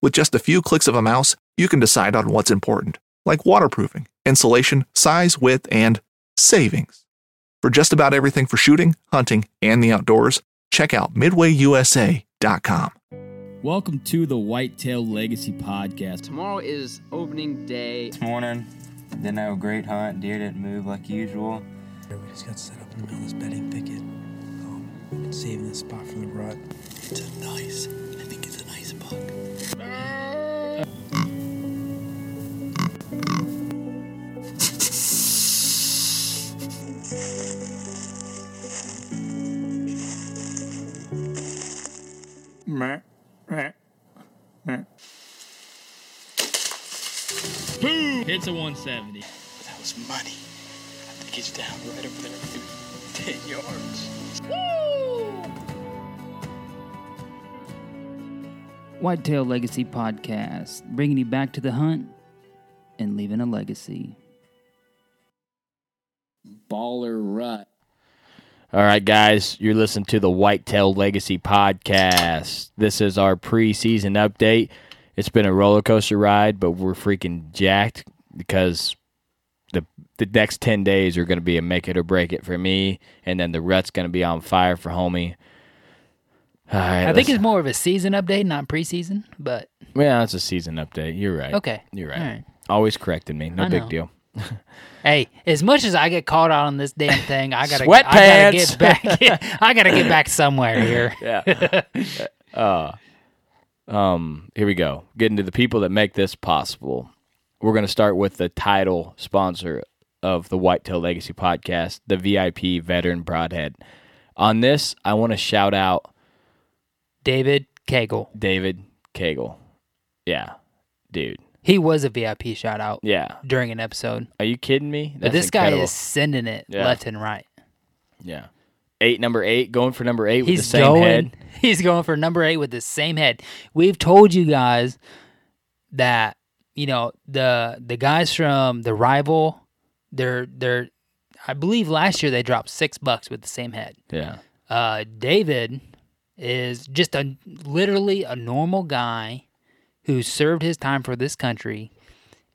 With just a few clicks of a mouse, you can decide on what's important, like waterproofing, insulation, size, width, and savings. For just about everything for shooting, hunting, and the outdoors, check out midwayusa.com. Welcome to the Whitetail Legacy Podcast. Tomorrow is opening day. This morning, didn't have a great hunt. Deer didn't move like usual. We just got set up in the middle of this bedding thicket. Um, saving this spot for the rut. It's a nice, I think it's a nice buck. Meh, meh, meh. Boom! Hits a 170. That was money. I think he's down right over there, 10 yards. Whitetail Legacy Podcast, bringing you back to the hunt and leaving a legacy. Baller rut. All right, guys, you're listening to the Whitetail Legacy podcast. This is our preseason update. It's been a roller coaster ride, but we're freaking jacked because the the next ten days are going to be a make it or break it for me, and then the rut's going to be on fire for homie. Right, I think it's more of a season update, not preseason. But yeah, it's a season update. You're right. okay, you're right. Right. Always correcting me. No I big know. deal. Hey, as much as I get caught out on this damn thing, I gotta, I gotta get back. I gotta get back somewhere here. yeah. uh, um, here we go. Getting to the people that make this possible. We're going to start with the title sponsor of the Whitetail Legacy podcast, the VIP Veteran Broadhead. On this, I want to shout out David Cagle. David Cagle. Yeah, dude. He was a VIP shout out Yeah. during an episode. Are you kidding me? But That's this guy is sending it Yeah. left and right. Yeah. Eight, number eight, going for number eight with He's the same going. head. He's going for number eight with the same head. We've told you guys that you know the the guys from the rival. They're they're. I believe last year they dropped six bucks with the same head. Yeah. Uh, David is just a literally a normal guy who served his time for this country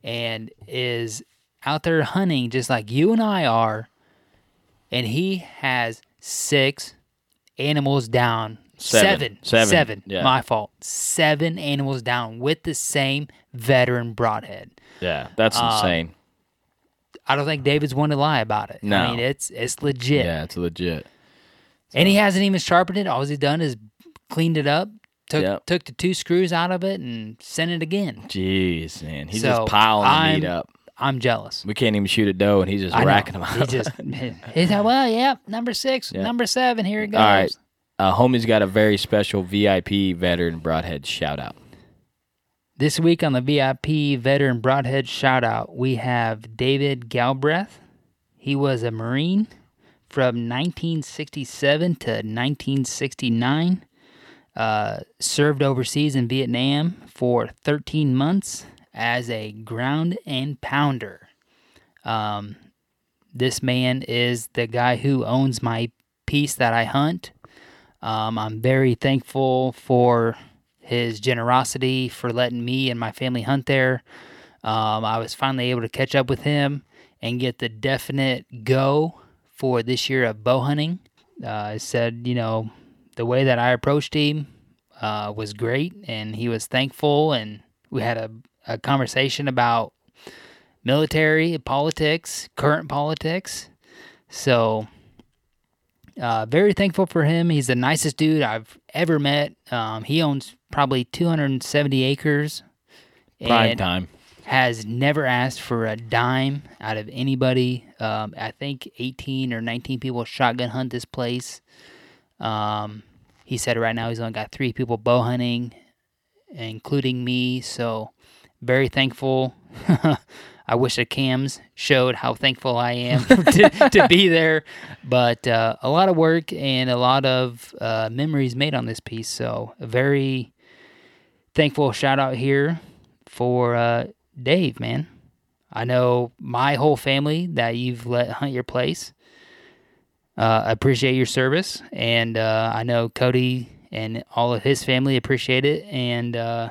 and is out there hunting just like you and I are. And he has six animals down. Seven. Seven. Seven, Seven. yeah. My fault. Seven animals down with the same veteran broadhead. Yeah. That's Uh, insane. I don't think David's one to lie about it. No. I mean, it's it's legit. Yeah, it's legit. And he hasn't even sharpened it. All he's done is cleaned it up, took Yep. took the two screws out of it, and sent it again. Jeez, man. He's So, just piling the meat I'm- up. I'm jealous. We can't even shoot a doe, and he's just I know. racking them up. He just he's like, well, yeah, number six, Yeah. number seven, here it goes. All right. uh, homie's got a very special VIP veteran broadhead shout out. This week on the VIP Veteran Broadhead shout out, we have David Galbreath. He was a Marine from 1967 to 1969. Uh, served overseas in Vietnam for 13 months as a ground and pounder. Um, this man is the guy who owns my piece that I hunt. Um, I'm very thankful for his generosity for letting me and my family hunt there. Um, I was finally able to catch up with him and get the definite go for this year of bow hunting. Uh, I said, you know, the way that I approached him uh, was great, and he was thankful, and we had a, a conversation about military politics, current politics. So, uh, very thankful for him. He's the nicest dude I've ever met. Um, he owns probably 270 acres. Prime time. Has never asked for a dime out of anybody. Um, I think 18 or 19 people shotgun hunt this place. Um, he said right now he's only got three people bow hunting, including me. So, very thankful. I wish the cams showed how thankful I am to, to be there. But uh, a lot of work and a lot of uh, memories made on this piece. So, a very thankful shout out here for uh, Dave, man. I know my whole family that you've let hunt your place. Uh, appreciate your service, and uh, I know Cody and all of his family appreciate it. And uh,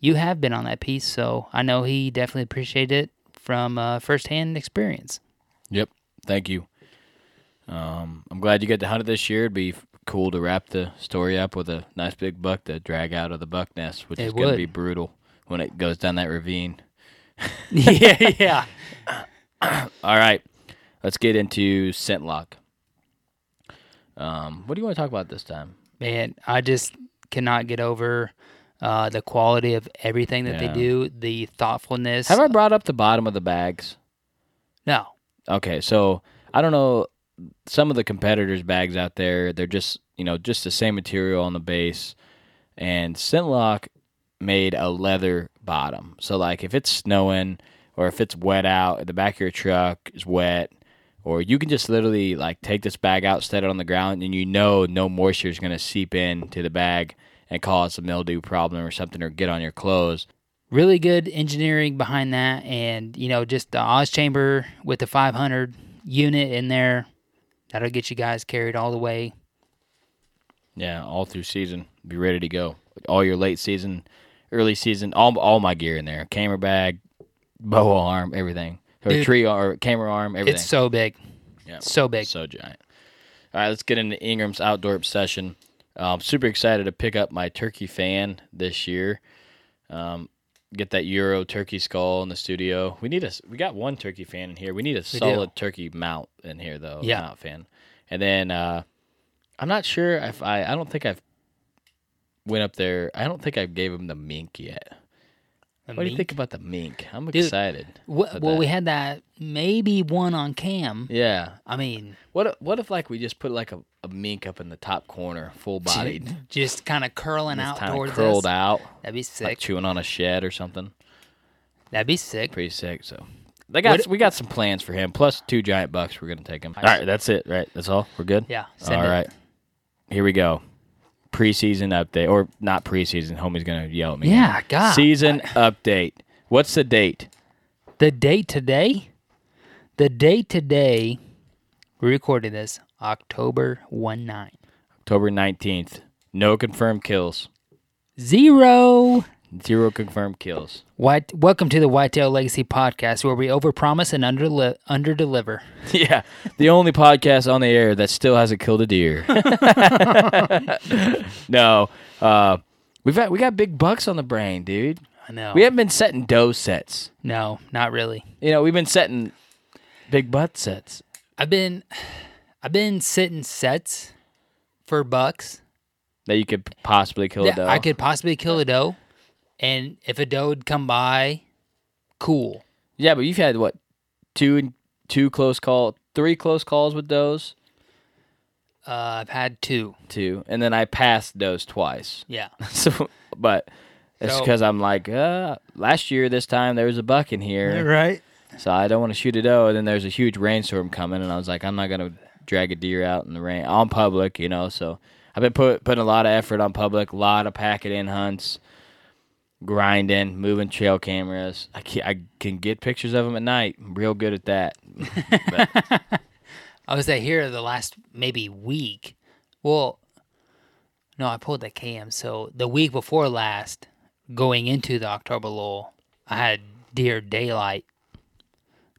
you have been on that piece, so I know he definitely appreciated it from uh, firsthand experience. Yep. Thank you. Um, I'm glad you get to hunt it this year. It'd be cool to wrap the story up with a nice big buck to drag out of the buck nest, which It is going to be brutal when it goes down that ravine. yeah, yeah. All right. Let's get into ScentLok. Um, what do you want to talk about this time? Man, I just cannot get over uh, the quality of everything that Yeah. they do, the thoughtfulness. Have I brought up the bottom of the bags? no. Okay, so I don't know some of the competitors' bags out there. They're just you know just the same material on the base, and ScentLok made a leather bottom. So like if it's snowing or if it's wet out, the back of your truck is wet, or you can just literally like take this bag out, set it on the ground, and you know no moisture is going to seep in to the bag and cause a mildew problem or something, or get on your clothes. really good engineering behind that and you know just the oz chamber with the 500 unit in there that'll get you guys carried all the way Yeah, all through season, be ready to go. All your late season, early season, all all my gear in there. Camera bag, bow arm, everything. Or Dude. tree or camera arm, everything. it's so big Yeah. so big so giant. All right, let's get into Ingram's outdoor obsession. I'm super excited to pick up my turkey fan this year. Um, get that Euro turkey skull in the studio. We need a we got one turkey fan in here. We need a do. solid turkey mount in here though. Yeah. mount fan. And then uh, I'm not sure if I I don't think I've went up there. I don't think I gave him the mink yet. A what do you think about the mink? I'm Dude, excited. Wh- well we had that maybe one on cam yeah. i mean What if, what if like we just put like a, a mink up in the top corner, full bodied, just kind of curling out towards curled us out, that'd be sick. like chewing on a shed or something. that'd be sick Pretty sick. So they got What- we got some plans for him. Plus two giant bucks. We're gonna take him. All right, that's it. Right, that's all. We're good. yeah All send it. right. Here we go. Preseason update, or not preseason. Homie's gonna yell at me. yeah god Season update. What's the date? The date today? The date today, we're recording this October 1 9. October nineteenth. No confirmed kills. Zero. Zero confirmed kills. White, welcome to the Whitetail Legacy podcast where we overpromise and under underdeliver. Yeah, the only podcast on the air that still hasn't killed a deer. no, uh, we've got we got big bucks on the brain, dude. I know. We haven't been setting doe sets. no, not really. You know, we've been setting big butt sets. I've been I've been sitting sets for bucks that you could possibly kill a doe. I could possibly kill a doe and if a doe would come by, cool. Yeah, but you've had what two two close call, three close calls with those, Uh, I've had two. two, and then I passed those twice. Yeah. So, but it's So- because I'm like, uh, last year this time there was a buck in here, Right. so I don't want to shoot a doe. And then there's a huge rainstorm coming, and I was like, I'm not gonna drag a deer out in the rain on public, you know. So I've been put putting a lot of effort on public, a lot of packet in hunts, grinding, moving trail cameras. I can, I can get pictures of them at night. I'm real good at that. I was at here the last maybe week. Well, no, I pulled the cam. So the week before last, going into the October lull, I had deer daylight.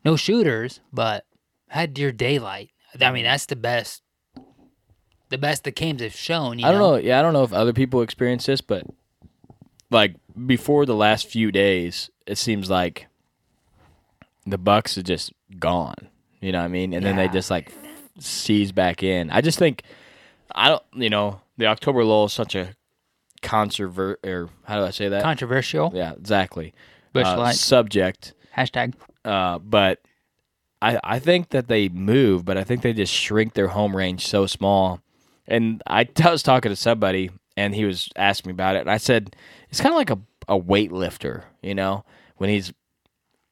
No shooters, but I had deer daylight. I mean, that's the best. The best the cams have shown. You I don't know. Yeah, I don't know if other people experience this, but like before the last few days, it seems like the Bucks are just gone. You know what I mean? And then they just like seize back in. I just think I don't. You know, the October lull is such a controvert or how do I say that? Controversial. yeah, exactly. Bush Uh, subject. Hashtag. Uh, but I I think that they move, but I think they just shrink their home range so small. And I, I was talking to somebody, and he was asking me about it, and I said it's kind of like a a weightlifter, you know, when he's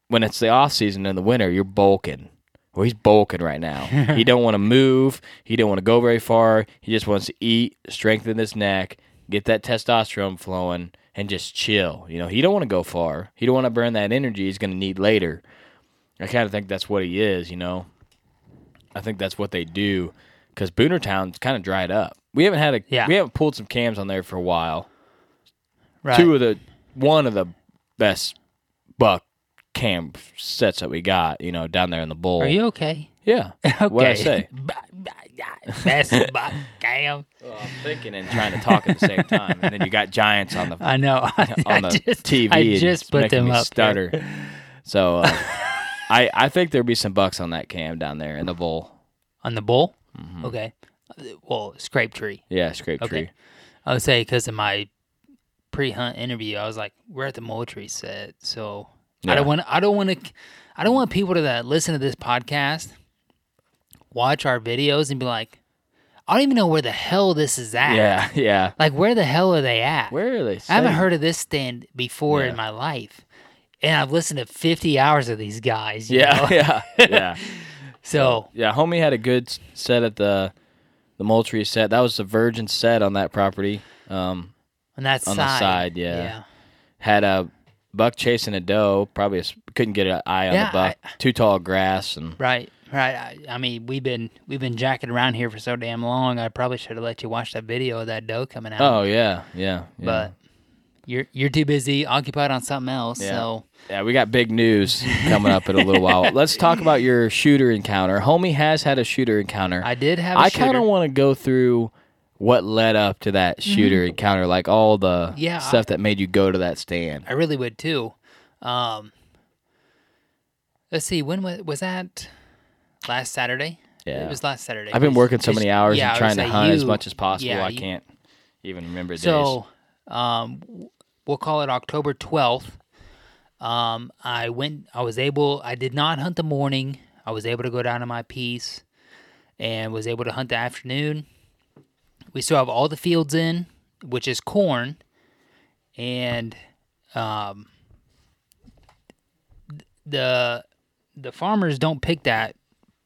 when it's the off season in the winter, you're bulking. Well, he's bulking right now. he don't want to move. He don't want to go very far. He just wants to eat, strengthen his neck, get that testosterone flowing, and just chill. You know, he don't want to go far. He don't want to burn that energy he's going to need later. I kind of think that's what he is. You know, I think that's what they do because Boonertown's kind of dried up. We haven't had a Yeah. we haven't pulled some cams on there for a while. Right. Two of the one of the best buck cam sets that we got. You know, down there in the bowl. Are you okay? Yeah. Okay. What I say? Best buck cam. Well, I'm thinking and trying to talk at the same time, and then you got giants on the I know. on I the just, TV. I just put them me up. there. Stutter. So uh, I I think there'll be some bucks on that cam down there in the bowl. on the bull. Mm-hmm. Okay. Well, scrape tree. Yeah, scrape Okay. tree. I would say because of my pre-hunt interview, I was like, "We're at the Moultrie set," so I don't want. I don't want to. I don't want people to that listen to this podcast watch our videos and be like, "I don't even know where the hell this is at." Yeah, yeah. Like, where the hell are they at? Where are they? I haven't heard of this stand before Yeah. in my life, and I've listened to 50 hours of these guys. you Yeah, know? yeah, yeah. So Yeah, homie had a good set at the the Moultrie set. That was the Virgin set on that property. Um, on that on side, the side, yeah. yeah. had a buck chasing a doe. Probably a couldn't get an eye on Yeah, the buck. Too tall grass and Right, right. I, I mean, we've been we've been jacking around here for so damn long. I probably should have let you watch that video of that doe coming out. oh yeah, yeah. yeah. but you're you're too busy, occupied on something else. Yeah. So Yeah, we got big news coming up in a little while. Let's talk about your shooter encounter. Homie has had a shooter encounter. I did have. a I kind of want to go through what led up to that shooter encounter, like all the Mm-hmm. Yeah, stuff that made you go to that stand. I really would too. Um, let's see. When was was that? Last Saturday. Yeah. It was last Saturday. I've been working so many hours yeah, and trying to hunt as much as possible. yeah, I you- can't even remember days. So, um, we'll call it October twelfth. Um, I went. I was able. I did not hunt the morning. I was able to go down to my piece, and was able to hunt the afternoon. We still have all the fields in, which is corn, and um, the the farmers don't pick that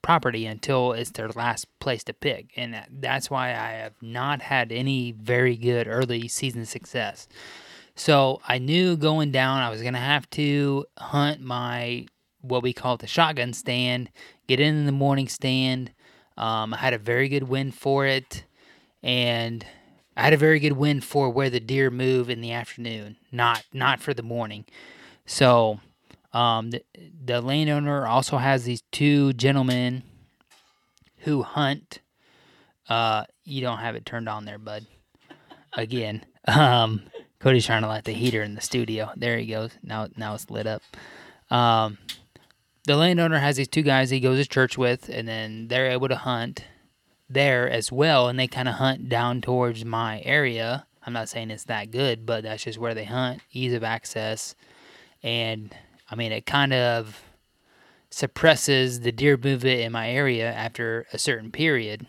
property until it's their last place to pick, and that, that's why I have not had any very good early season success. So I knew going down I was gonna have to hunt my what we call the shotgun stand, get in the morning stand. Um, I had a very good wind for it, and I had a very good wind for where the deer move in the afternoon, not not for the morning. So um, the, the landowner also has these two gentlemen who hunt. Uh, you don't have it turned on there, bud. Again, um, Cody's trying to light the heater in the studio. There he goes. Now, now it's lit up. Um, the landowner has these two guys he goes to church with, and then they're able to hunt there as well, and they kind of hunt down towards my area. I'm not saying it's that good, but that's just where they hunt, ease of access, and I mean it kind of suppresses the deer movement in my area after a certain period.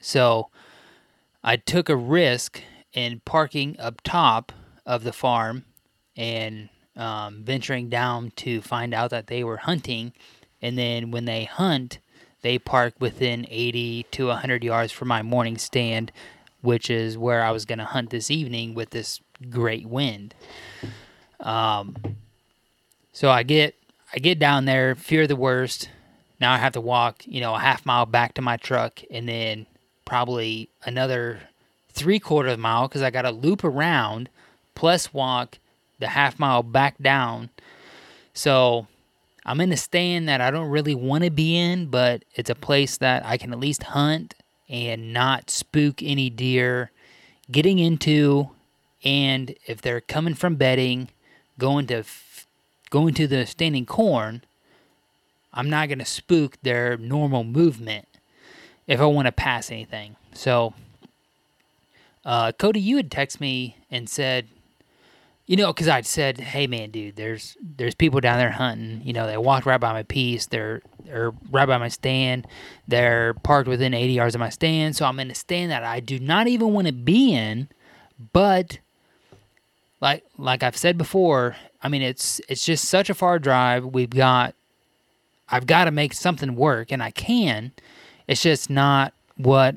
So I took a risk in parking up top of the farm and um, venturing down to find out that they were hunting. And then when they hunt, they park within 80 to 100 yards from my morning stand, which is where I was going to hunt this evening with this great wind. Um, so I get I get down there, fear the worst. Now I have to walk, you know, a half mile back to my truck, and then probably another three quarter mile because I got to loop around, plus walk the half mile back down. So I'm in a stand that I don't really want to be in, but it's a place that I can at least hunt and not spook any deer getting into. And if they're coming from bedding, going to f- going to the standing corn, I'm not going to spook their normal movement if I want to pass anything. So, uh, Cody, you had texted me and said, you know, because I'd said, "Hey, man, dude, there's there's people down there hunting. You know, they walked right by my piece. They're they're right by my stand. They're parked within 80 yards of my stand. So I'm in a stand that I do not even want to be in. But like like I've said before, I mean, it's it's just such a far drive. We've got I've got to make something work, and I can. It's just not what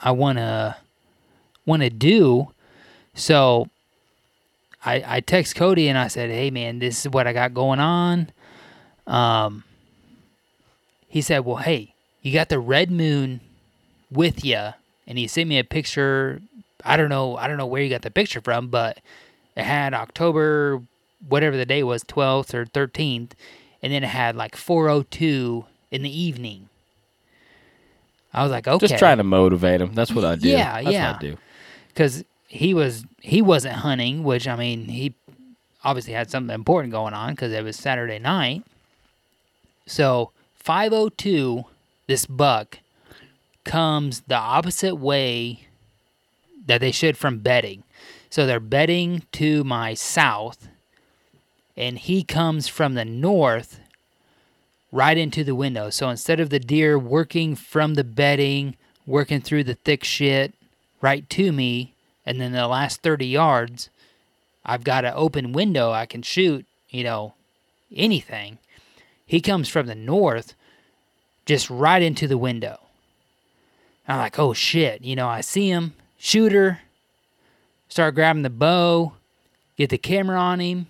I want to want to do. So I I text Cody and I said, "Hey man, this is what I got going on." Um he said, "Well, hey, you got the red moon with you." And he sent me a picture. I don't know, I don't know where you got the picture from, but it had October whatever the day was, 12th or 13th, and then it had like 402 in the evening. I was like, okay. Just trying to motivate him. That's what I do. Yeah, That's yeah. What I do. Because he was he wasn't hunting, which I mean he obviously had something important going on because it was Saturday night. So 502, this buck comes the opposite way that they should from bedding. So they're bedding to my south, and he comes from the north right into the window. So instead of the deer working from the bedding, working through the thick shit right to me, and then the last 30 yards, I've got an open window I can shoot, you know, anything. He comes from the north, just right into the window. I'm like, oh shit, you know, I see him, shooter, start grabbing the bow, get the camera on him,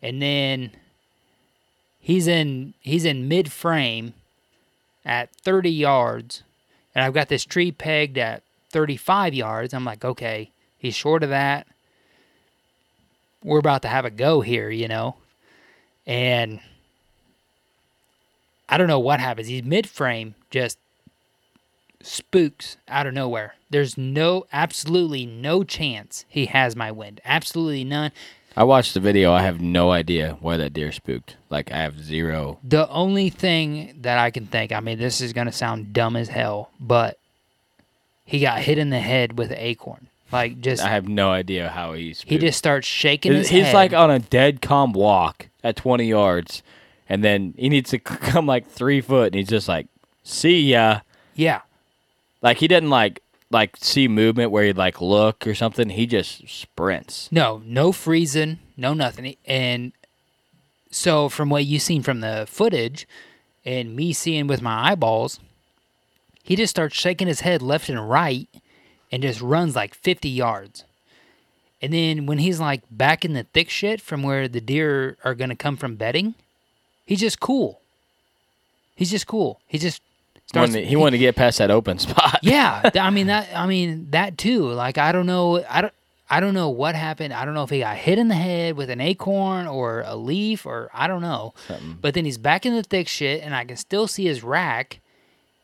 and then he's in he's in mid frame at 30 yards, and I've got this tree pegged at 35 yards. I'm like, okay, he's short of that. We're about to have a go here, you know? And I don't know what happens. He's mid frame, just spooks out of nowhere. There's no, absolutely no chance he has my wind. Absolutely none. I watched the video. I have no idea why that deer spooked. Like I have zero. The only thing that I can think, I mean, this is going to sound dumb as hell, but he got hit in the head with an acorn. Like, just, I have no idea how he's. he just starts shaking his He's head. like on a dead calm walk at 20 yards, and then he needs to come like three foot, and he's just like, "See ya." yeah. Like he doesn't like like see movement where he'd like look or something. He just sprints. No, no freezing, no nothing. And so, from what you seen from the footage and me seeing with my eyeballs, he just starts shaking his head left and right and just runs like 50 yards. And then when he's like back in the thick shit from where the deer are going to come from bedding, he's just cool. He's just cool. He just starts. Wanted- he wanted to get past that open spot. yeah, I mean that. I mean that too. Like I don't know. I don't. I don't know what happened. I don't know if he got hit in the head with an acorn or a leaf or I don't know. Something. But then he's back in the thick shit, and I can still see his rack,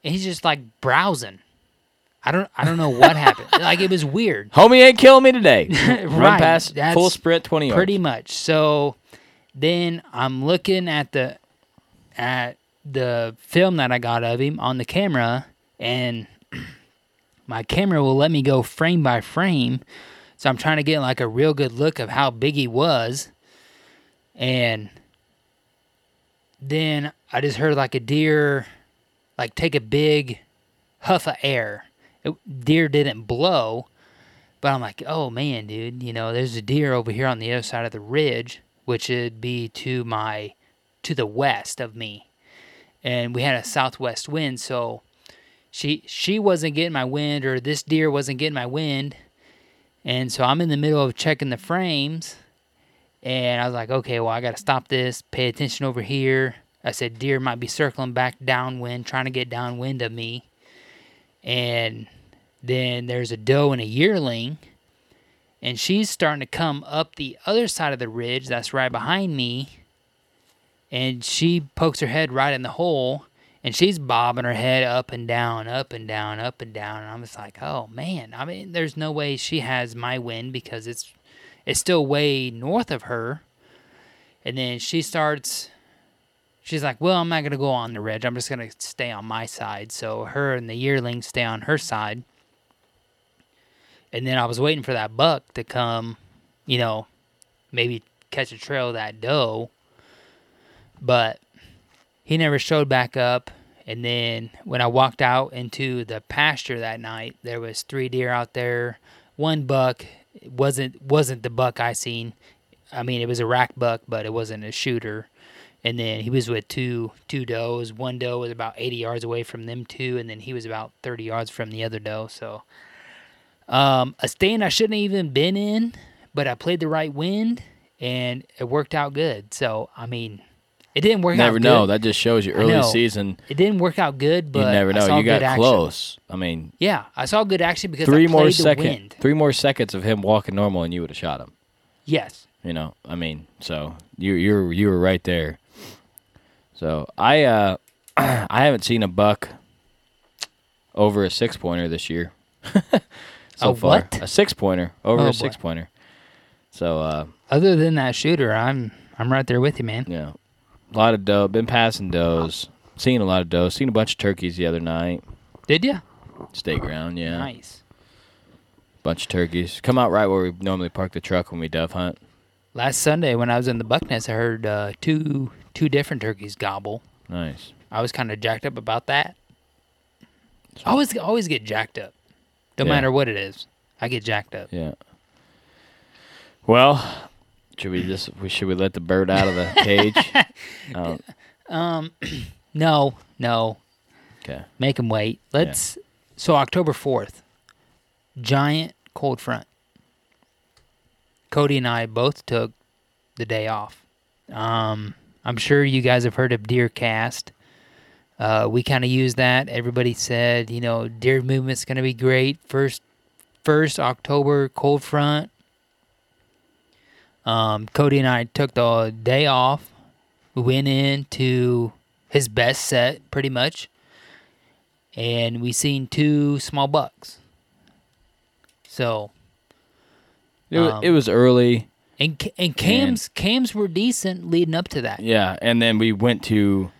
and he's just like browsing. I don't. I don't know what happened. Like it was weird. Homie ain't killing me today. Run past that's full sprint 20 yards. Pretty much. So then I'm looking at the at the film that I got of him on the camera, and my camera will let me go frame by frame. So I'm trying to get like a real good look of how big he was, and then I just heard like a deer, like take a big huff of air. It, deer didn't blow, but I'm like, oh man, dude, you know, there's a deer over here on the other side of the ridge, which would be to my, to the west of me, and we had a southwest wind, so she she wasn't getting my wind, or this deer wasn't getting my wind, and so I'm in the middle of checking the frames, and I was like, okay, well, I got to stop this, pay attention over here. I said, deer might be circling back downwind, trying to get downwind of me. And then there's a doe and a yearling, and she's starting to come up the other side of the ridge that's right behind me. And she pokes her head right in the hole, and she's bobbing her head up and down, up and down, up and down. And I'm just like, oh man, I mean, there's no way she has my wind because it's it's still way north of her. And then she starts she's like, Well, I'm not gonna go on the ridge, I'm just gonna stay on my side. So her and the yearling stay on her side. And then I was waiting for that buck to come, you know, maybe catch a trail of that doe. But he never showed back up. And then when I walked out into the pasture that night, there was three deer out there. One buck wasn't wasn't the buck I seen. I mean, it was a rack buck, but it wasn't a shooter. And then he was with two two does. One doe was about 80 yards away from them two, and then he was about 30 yards from the other doe. So, um, a stand I shouldn't have even been in, but I played the right wind, and it worked out good. So, I mean, it didn't work out good. Never out know. good. That just shows you early season. It didn't work out good, but You never know. You got action. close. I mean, Yeah, I saw good action because three I more played the second, three more seconds of him walking normal, and you would have shot him. Yes. You know, I mean, so you you're you were right there. So I uh I haven't seen a buck over a six pointer this year. so A far, what? a six pointer over Oh, a six pointer. So uh Other than that shooter, I'm I'm right there with you, man. yeah, a lot of doe. Been passing does. Seen a lot of does. Seen a bunch of turkeys the other night. Did you? State ground, yeah. Nice. Bunch of turkeys. Come out right where we normally park the truck when we dove hunt. Last Sunday when I was in the buck nest, I heard uh, two two different turkeys gobble. Nice. I was kind of jacked up about that. I always always get jacked up, no Yeah. matter what it is. I get jacked up. Yeah. Well, should we just should we let the bird out of the cage? Oh, Um, no, no, okay. make them wait. Let's. So October fourth, giant cold front. Cody and I both took the day off. Um, I'm sure you guys have heard of Deer Cast. Uh, we kind of used that. Everybody said, you know, deer movement's going to be great. First, first October cold front. Um, Cody and I took the day off. We went into his best set, pretty much, and we seen two small bucks. So, It, Um, it was early. and and cams cams were decent leading up to that. Yeah, and then we went to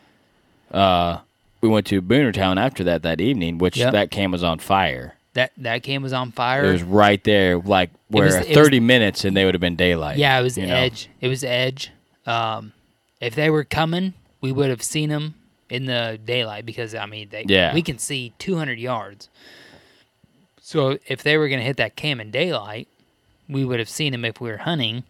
uh we went to Boonertown after that that evening, which Yep. that cam was on fire. That that cam was on fire. It was right there, like where was- it was- 30 minutes and they would have been daylight. Yeah, it was you know? edge. It was edge. Um, if they were coming, we would have seen them in the daylight because I mean, they Yeah. we can see 200 yards. So if they were going to hit that cam in daylight, we would have seen them if we were hunting,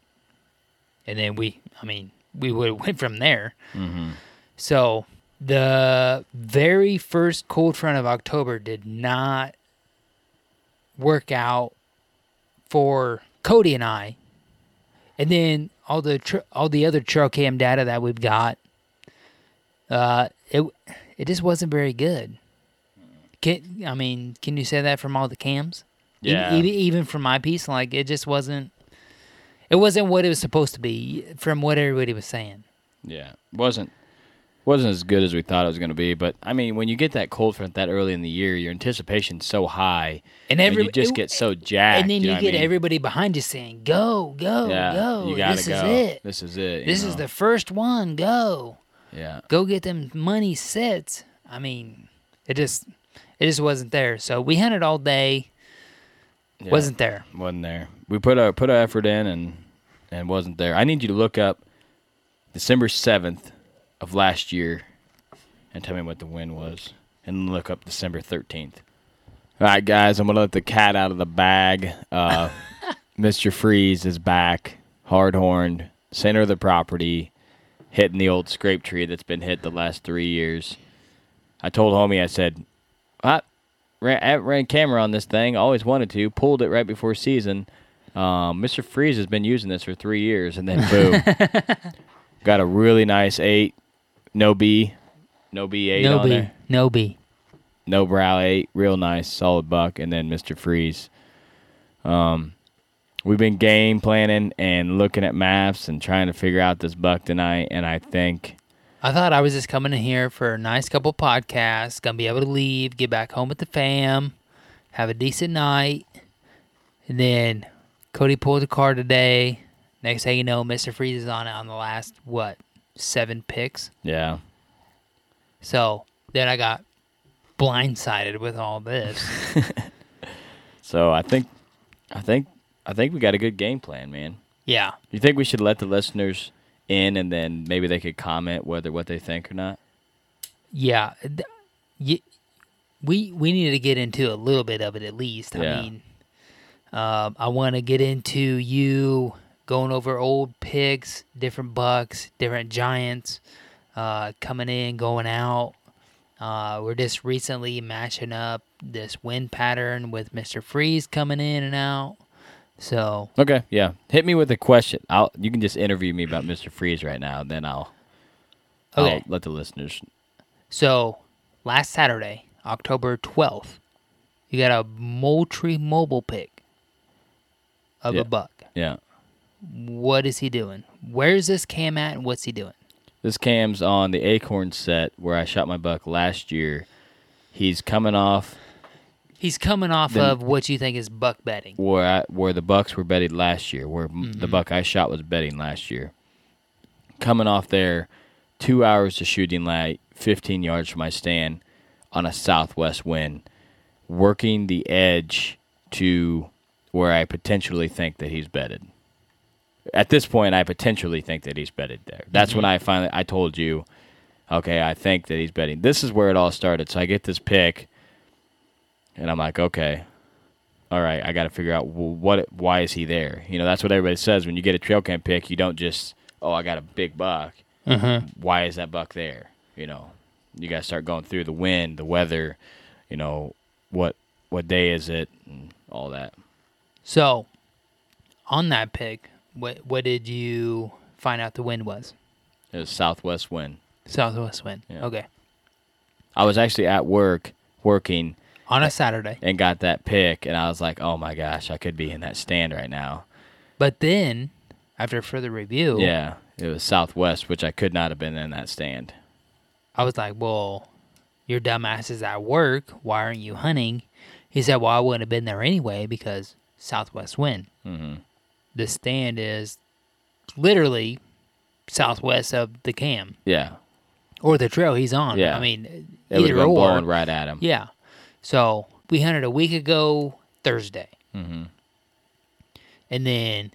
and then we, I mean, we would have went from there. Mm-hmm. So the very first cold front of October did not work out for Cody and I. And then all the tr- all the other trail cam data that we've got, uh, it it just wasn't very good. Can I mean, can you say that from all the cams? E- Yeah. Even even from my piece, like it just wasn't. It wasn't what it was supposed to be from what everybody was saying. Yeah. wasn't wasn't as good as we thought it was going to be, but I mean, when you get that cold front that early in the year, your anticipation's so high And and you just it- get so jacked. and then you know get I mean? everybody behind you saying, "Go, go, yeah, go! This go. is it. This is it. This is the first one. Go, yeah. go get them money sets." I mean, it just, it just wasn't there. So we hunted all day. Yeah. Wasn't there? wasn't there. We put our put our effort in and and wasn't there. I need you to look up December seventh, of last year and tell me what the win was. And look up December 13th. All right, guys, I'm going to let the cat out of the bag. Uh, Mr. Freeze is back, hard horned, center of the property, hitting the old scrape tree that's been hit the last three years. I told homie, I said, I ran, ran camera on this thing, always wanted to, pulled it right before season. Um, Mr. Freeze has been using this for three years, and then boom, got a really nice eight, no B, no B eight no on B. there, No B. no brow eight, real nice, solid buck, and then Mr. Freeze. Um, we've been game planning and looking at maps and trying to figure out this buck tonight, and I think I thought I was just coming in here for a nice couple podcasts, gonna be able to leave, get back home with the fam, have a decent night, and then Cody pulled the car today. Next thing you know, Mister Freeze is on it on the last what seven picks. yeah, So then I got blindsided with all this. so I think, I think, I think we got a good game plan, man. yeah, You think we should let the listeners in, and then maybe they could comment whether what they think or not? yeah. we we need to get into a little bit of it at least. Yeah. I mean, um, I want to get into you going over old picks, different bucks, different giants, uh, coming in, going out. Uh, we're just recently matching up this wind pattern with Mister Freeze coming in and out. So Okay, yeah. Hit me with a question. I'll you can just interview me about Mr. Freeze right now, then I'll, Okay. I'll let the listeners. So, last Saturday, October 12th, you got a Moultrie mobile pick of Yeah. a buck. Yeah. What is he doing? Where's this cam at and what's he doing? This cam's on the Acorn set where I shot my buck last year. He's coming off He's coming off Then- of what you think is buck betting. where I, where the bucks were betted last year, where m the mm-hmm. buck I shot was betting last year. Coming off there, two hours to shooting light, 15 yards from my stand on a southwest wind, working the edge to where I potentially think that he's betted. At this point, I potentially think that he's betted there. That's when mm-hmm. I finally I told you, okay, I think that he's betting. This is where it all started. So I get this pick, and I'm like, okay, all right, I got to figure out well, what, why is he there? You know, that's what everybody says when you get a trail cam pick. You don't just, oh, I got a big buck. Mm-hmm. Why is that buck there? You know, you got to start going through the wind, the weather, you know, what what day is it, and all that. So, on that pick, what what did you find out the wind was? It was southwest wind. Southwest wind. Yeah. Okay. I was actually at work working On a Saturday. and got that pick, and I was like, oh my gosh, I could be in that stand right now. But then, after further review, Yeah, it was southwest, which I could not have been in that stand. I was like, well, your dumbass is at work. Why aren't you hunting? He said, well, I wouldn't have been there anyway because southwest wind. hmm The stand is literally southwest of the cam Yeah, or the trail he's on. Yeah. I mean, it would either or. blowing right at him. Yeah. So we hunted a week ago Thursday. hmm And then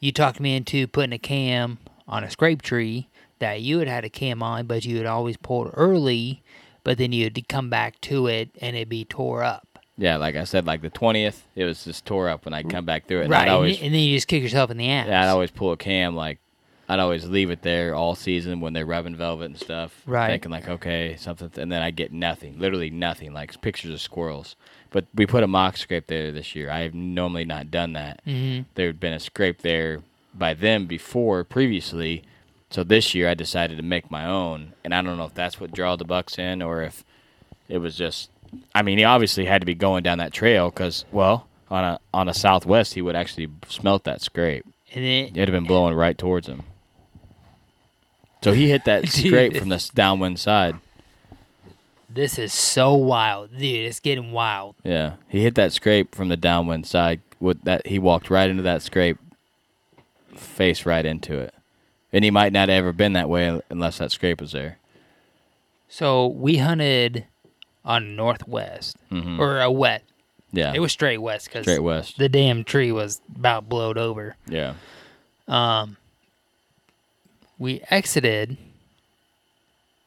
you talked me into putting a cam on a scrape tree that you had had a cam on, but you had always pulled early, but then you'd come back to it and it'd be tore up. Yeah, like I said, like the twentieth, it was just tore up when I come back through it. And right. Always, and then you just kick yourself in the ass. yeah, I'd always pull a cam like. I'd always leave it there all season when they're rubbing velvet and stuff. Right. Thinking like, okay, something, and then I get nothing, literally nothing, like pictures of squirrels. But we put a mock scrape there this year. I have normally not done that. Mhm. There had been a scrape there by them before, previously. So this year I decided to make my own, and I don't know if that's what draw the bucks in or if it was just. I mean, he obviously had to be going down that trail because, well, on a on a southwest, he would actually smelt that scrape. And then It'd have been blowing right towards him. So he hit that Dude. scrape from the downwind side. this is so wild. Dude, it's getting wild. Yeah, he hit that scrape from the downwind side. With that, he walked right into that scrape, face right into it, and he might not have ever been that way unless that scrape was there. So we hunted on northwest Mhm. or a wet. Yeah, It was straight west because straight west. the damn tree was about blowed over. Yeah, Um, we exited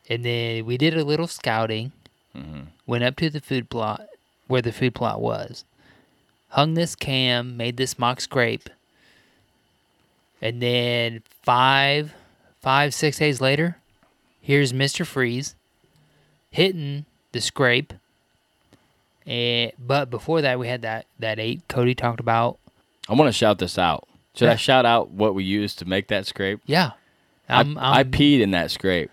And then we did a little scouting. Mm-hmm. Went up to the food plot where the food plot was. Hung this cam, made this mock scrape. And then five, five, six days later, here's Mr. Freeze hitting the scrape. And but before that, we had that that eight Cody talked about. I want to shout this out. Should I shout out what we used to make that scrape? Yeah, I, I'm, I I'm- peed in that scrape.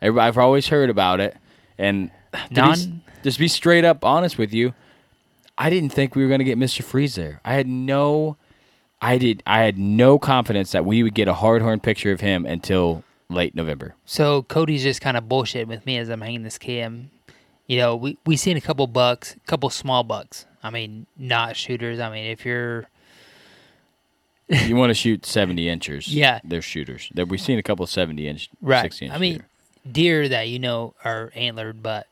I've always heard about it, and Non- just be straight up honest with you, I didn't think we were going to get Mister Freeze there. I had no, I did, I had no confidence that we would get a hard horn picture of him until late November. So Cody's just kind of bullshitting with me as I'm hanging this cam. You know, we we seen a couple bucks, a couple small bucks. I mean, not shooters. I mean, if you're you want to shoot seventy inches? Yeah. they're shooters. There, we've seen a couple seventy inch, right, sixty inch. I mean, deer. deer that you know are antlered, but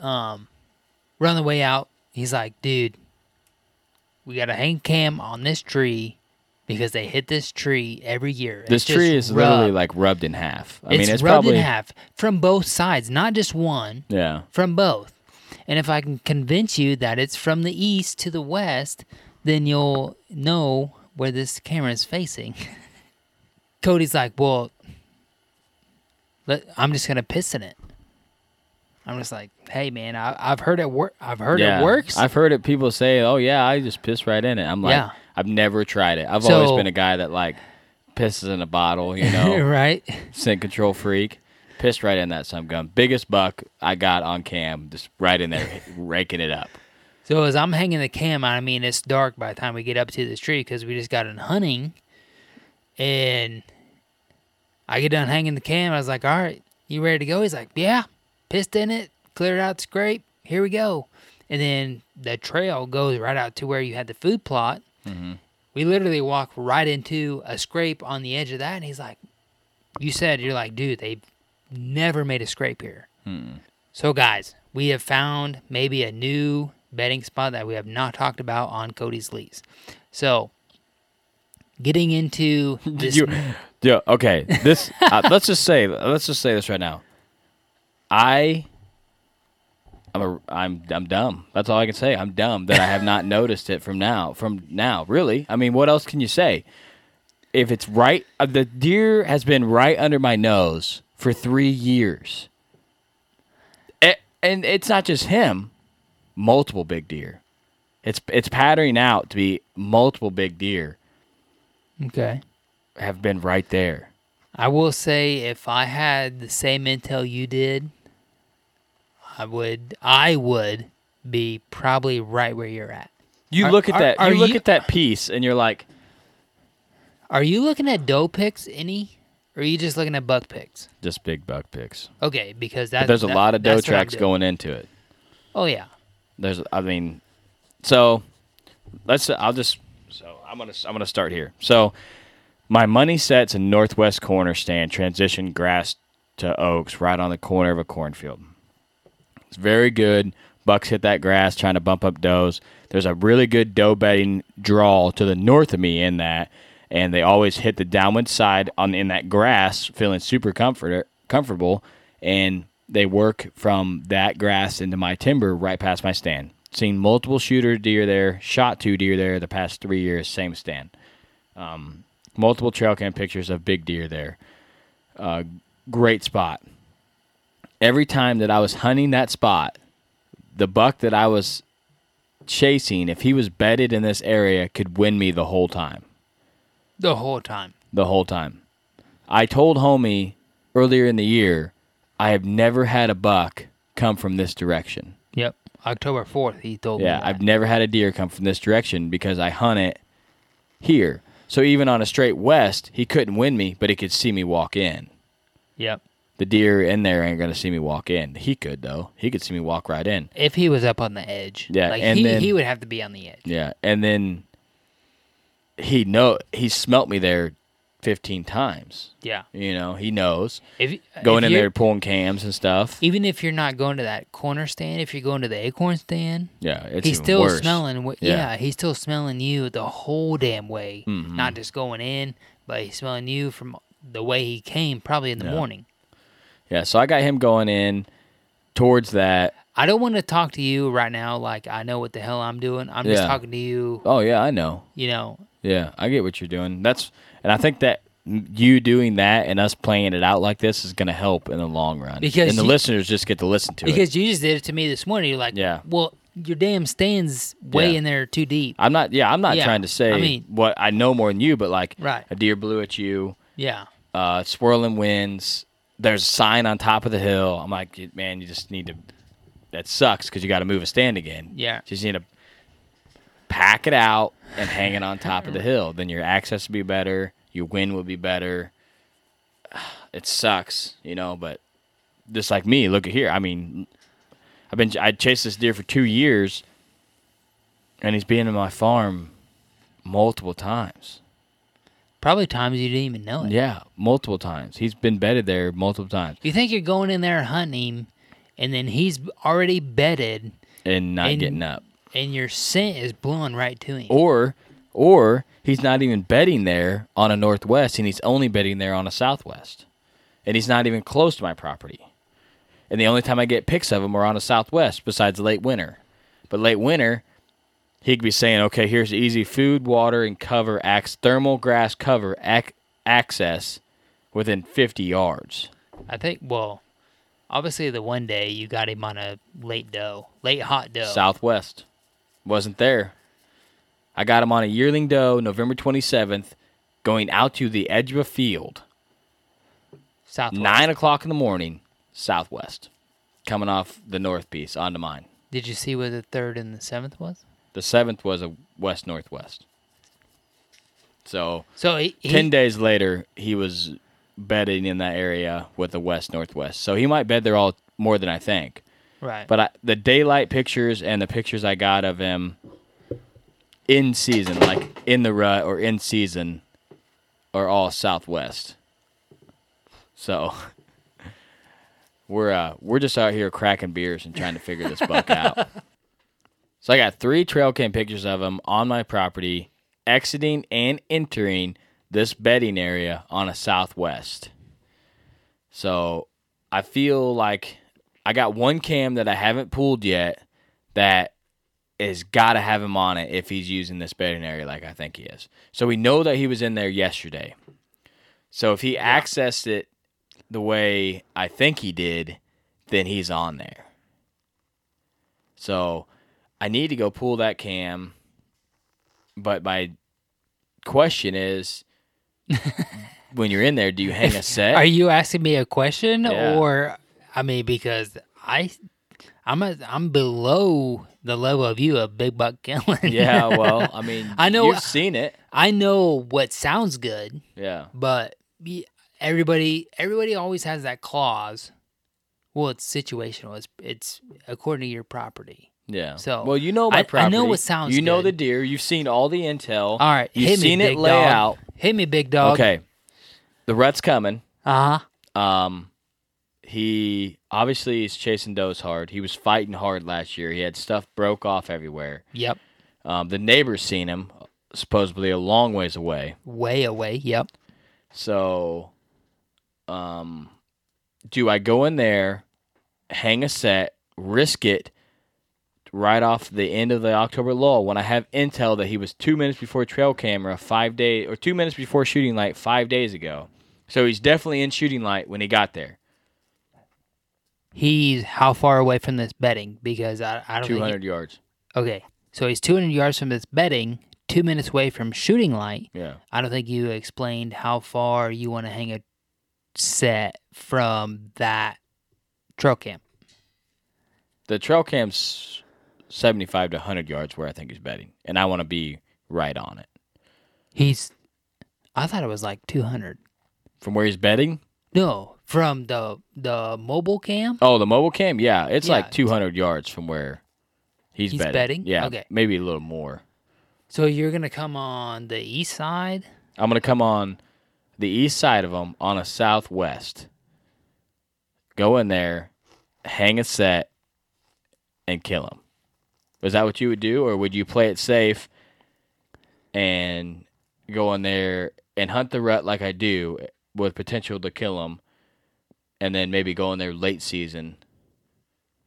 um, we're on the way out. He's like, dude, we got a hang cam on this tree because they hit this tree every year. this It's just tree is literally like rubbed in half. I it's mean, it's rubbed probably in half from both sides, not just one. yeah. from both. And if I can convince you that it's from the east to the west, then you'll know where this camera is facing. Cody's like, well, let, I'm just gonna piss in it. I'm just like, hey man, I, I've heard it work. I've heard yeah. it works. I've heard it. People say, "Oh yeah, I just piss right in it." I'm like, Yeah. I've never tried it. I've always been a guy that like pisses in a bottle. You know, right? scent control freak. Pissed right in that some gun. Biggest buck I got on cam, just right in there, raking it up. So as I'm hanging the cam, out, I mean it's dark by the time we get up to this tree because we just got in hunting, and I get done hanging the cam. I was like, "All right, you ready to go?" He's like, "Yeah." Pissed in it, cleared out the scrape. Here we go. And then the trail goes right out to where you had the food plot. Mm-hmm. We literally walk right into a scrape on the edge of that, and he's like, "You said you're like, dude, they've never made a scrape here." Hmm. So, guys, we have found maybe a new bedding spot that we have not talked about on Cody's lease. So, getting into this, You, yeah, okay. This uh, let's just say let's just say this right now. I I'm a, I'm I'm dumb. That's all I can say. I'm dumb that I have not noticed it from now. From now, really. I mean, what else can you say? If it's right, uh, the deer has been right under my nose for three years, and it's not just him. Multiple big deer. It's it's patterning out to be multiple big deer okay, have been right there. I will say if I had the same intel you did, I would I would be probably right where you're at. You Are- look at are- that. are you look you- at that piece, and you're like, Are you looking at doe picks any, or are you just looking at buck picks? just big buck picks. Okay, because But that, there's a that- lot of doe that's what I'm tracks going into it. Oh yeah, There's, I mean, so let's. I'll just. So I'm gonna. I'm gonna start here. So my money sets in northwest corner stand, transition grass to oaks, right on the corner of a cornfield. It's very good. Bucks hit that grass, trying to bump up does. There's a really good doe bedding draw to the north of me in that, and they always hit the downwind side on in that grass, feeling super comfort comfortable, and they work from that grass into my timber right past my stand. Seen multiple shooter deer there, shot two deer there the past three years, same stand. Um, multiple trail cam pictures of big deer there. Uh, great spot. Every time that I was hunting that spot, the buck that I was chasing, if he was bedded in this area, could win me the whole time. the whole time. The whole time. I told homie earlier in the year, I have never had a buck come from this direction. Yep, October fourth. He told Yeah, me. Yeah, I've never had a deer come from this direction because I hunt it here. So even on a straight west, he couldn't win me, but he could see me walk in. Yep. The deer in there ain't gonna see me walk in. He could though. He could see me walk right in. If he was up on the edge, Yeah, like and he, then- he would have to be on the edge. Yeah, and then he know he smelt me there fifteen times. Yeah. You know, he knows If going if in there pulling cams and stuff. even if you're not going to that corner stand, if you're going to the acorn stand, Yeah, it's he's still worse. smelling. Yeah. Yeah. he's still smelling you the whole damn way. Mhm. Not just going in, but he's smelling you from the way he came, probably in the Yeah. morning. Yeah, so I got him going in towards that. I don't want to talk to you right now like I know what the hell I'm doing. I'm just talking to you, Oh yeah, I know. you know. Yeah, I get what you're doing. That's and I think that you doing that and us playing it out like this is going to help in the long run. Because and the you- listeners just get to listen to it. Because you just did it to me this morning. You're like, Yeah. well, your damn stands way Yeah. in there too deep. I'm not. Yeah, I'm not Yeah, trying to say I mean- what I know more than you, but like Right. a deer blew at you, Yeah. uh, swirling winds. There's a sign on top of the hill. I'm like, man, you just need to. That sucks because you got to move a stand again. Yeah. Just need to pack it out and hang it on top of the hill. Then your access will be better. Your win will be better. It sucks, you know, but just like me, look at here. I mean, I've been I chased this deer for two years, and he's been in my farm multiple times. Probably times you didn't even know it. Yeah, multiple times. He's been bedded there multiple times You think you're going in there hunting him, and then he's already bedded, and not And- getting up. and your scent is blowing right to him. Or or he's not even betting there on a northwest and he's only betting there on a southwest. And he's not even close to my property. And the only time I get pics of him are on a southwest besides late winter. But late winter, he could be saying, okay, here's easy food, water, and cover, ax- thermal grass cover ac- access within 50 yards. I think. Well, obviously the one day you got him on a late doe, late hot doe. Southwest. Wasn't there. I got him on a yearling doe November 27th, going out to the edge of a field. Southwest. Nine o'clock in the morning, southwest, coming off the north piece onto mine. Did you see where the third and the seventh was? The seventh was a west northwest. So So he, he ten days later, he was bedding in that area with the west northwest. So he might bed there all more than I think. right. But I, the daylight pictures and the pictures I got of him in season, like in the rut or in season, are all southwest. So we're uh, we're just out here cracking beers and trying to figure this buck out. So I got three trail cam pictures of him on my property, exiting and entering this bedding area on a southwest. So I feel like I got one cam that I haven't pulled yet that is got to have him on it if he's using this bedding area like I think he is. So we know that he was in there yesterday. So if he accessed it the way I think he did, then he's on there. So I need to go pull that cam. But my question is when you're in there, do you hang a set? Are you asking me a question Yeah. or I mean because I I'm a, I'm below the level of you of big buck killing. yeah, well, I mean, I know- you've seen it. I know what sounds good, Yeah. but everybody everybody always has that clause. Well, it's situational. It's it's according to your property. Yeah. So, well, you know my I- I know what sounds You know good. the deer. You've seen all the intel. All right, You've hit seen me, it big lay dog. out. Hit me, big dog. Okay. The rut's coming. Uh huh. Um, he obviously is chasing does hard. He was fighting hard last year. He had stuff broke off everywhere. Yep. Um, the neighbors seen him, supposedly a long ways away. Way away. Yep. So, um, do I go in there, hang a set, risk it right off the end of the October lull when I have intel that he was two minutes before trail camera five days or two minutes before shooting light five days ago? So he's definitely in shooting light when he got there. He's how far away from this betting? Because I, I don't Two hundred yards. Okay, so he's 200 yards from this bedding, two minutes away from shooting light. Yeah. I don't think you explained how far you want to hang a set from that trail cam. The trail cam's seventy-five to hundred yards where I think he's betting, and I want to be right on it He's, I thought it was like 200. from where he's betting. No, from the the mobile cam. Oh, the mobile cam, yeah, it's Yeah, like 200 yards from where he's, He's betting. betting? Yeah, Okay. maybe a little more. So you're gonna come on the east side. I'm gonna come on the east side of them on a southwest. Go in there, hang a set, and kill him. Is that what you would do, or would you play it safe and go in there and hunt the rut like I do, with potential to kill him, and then maybe go in there late season.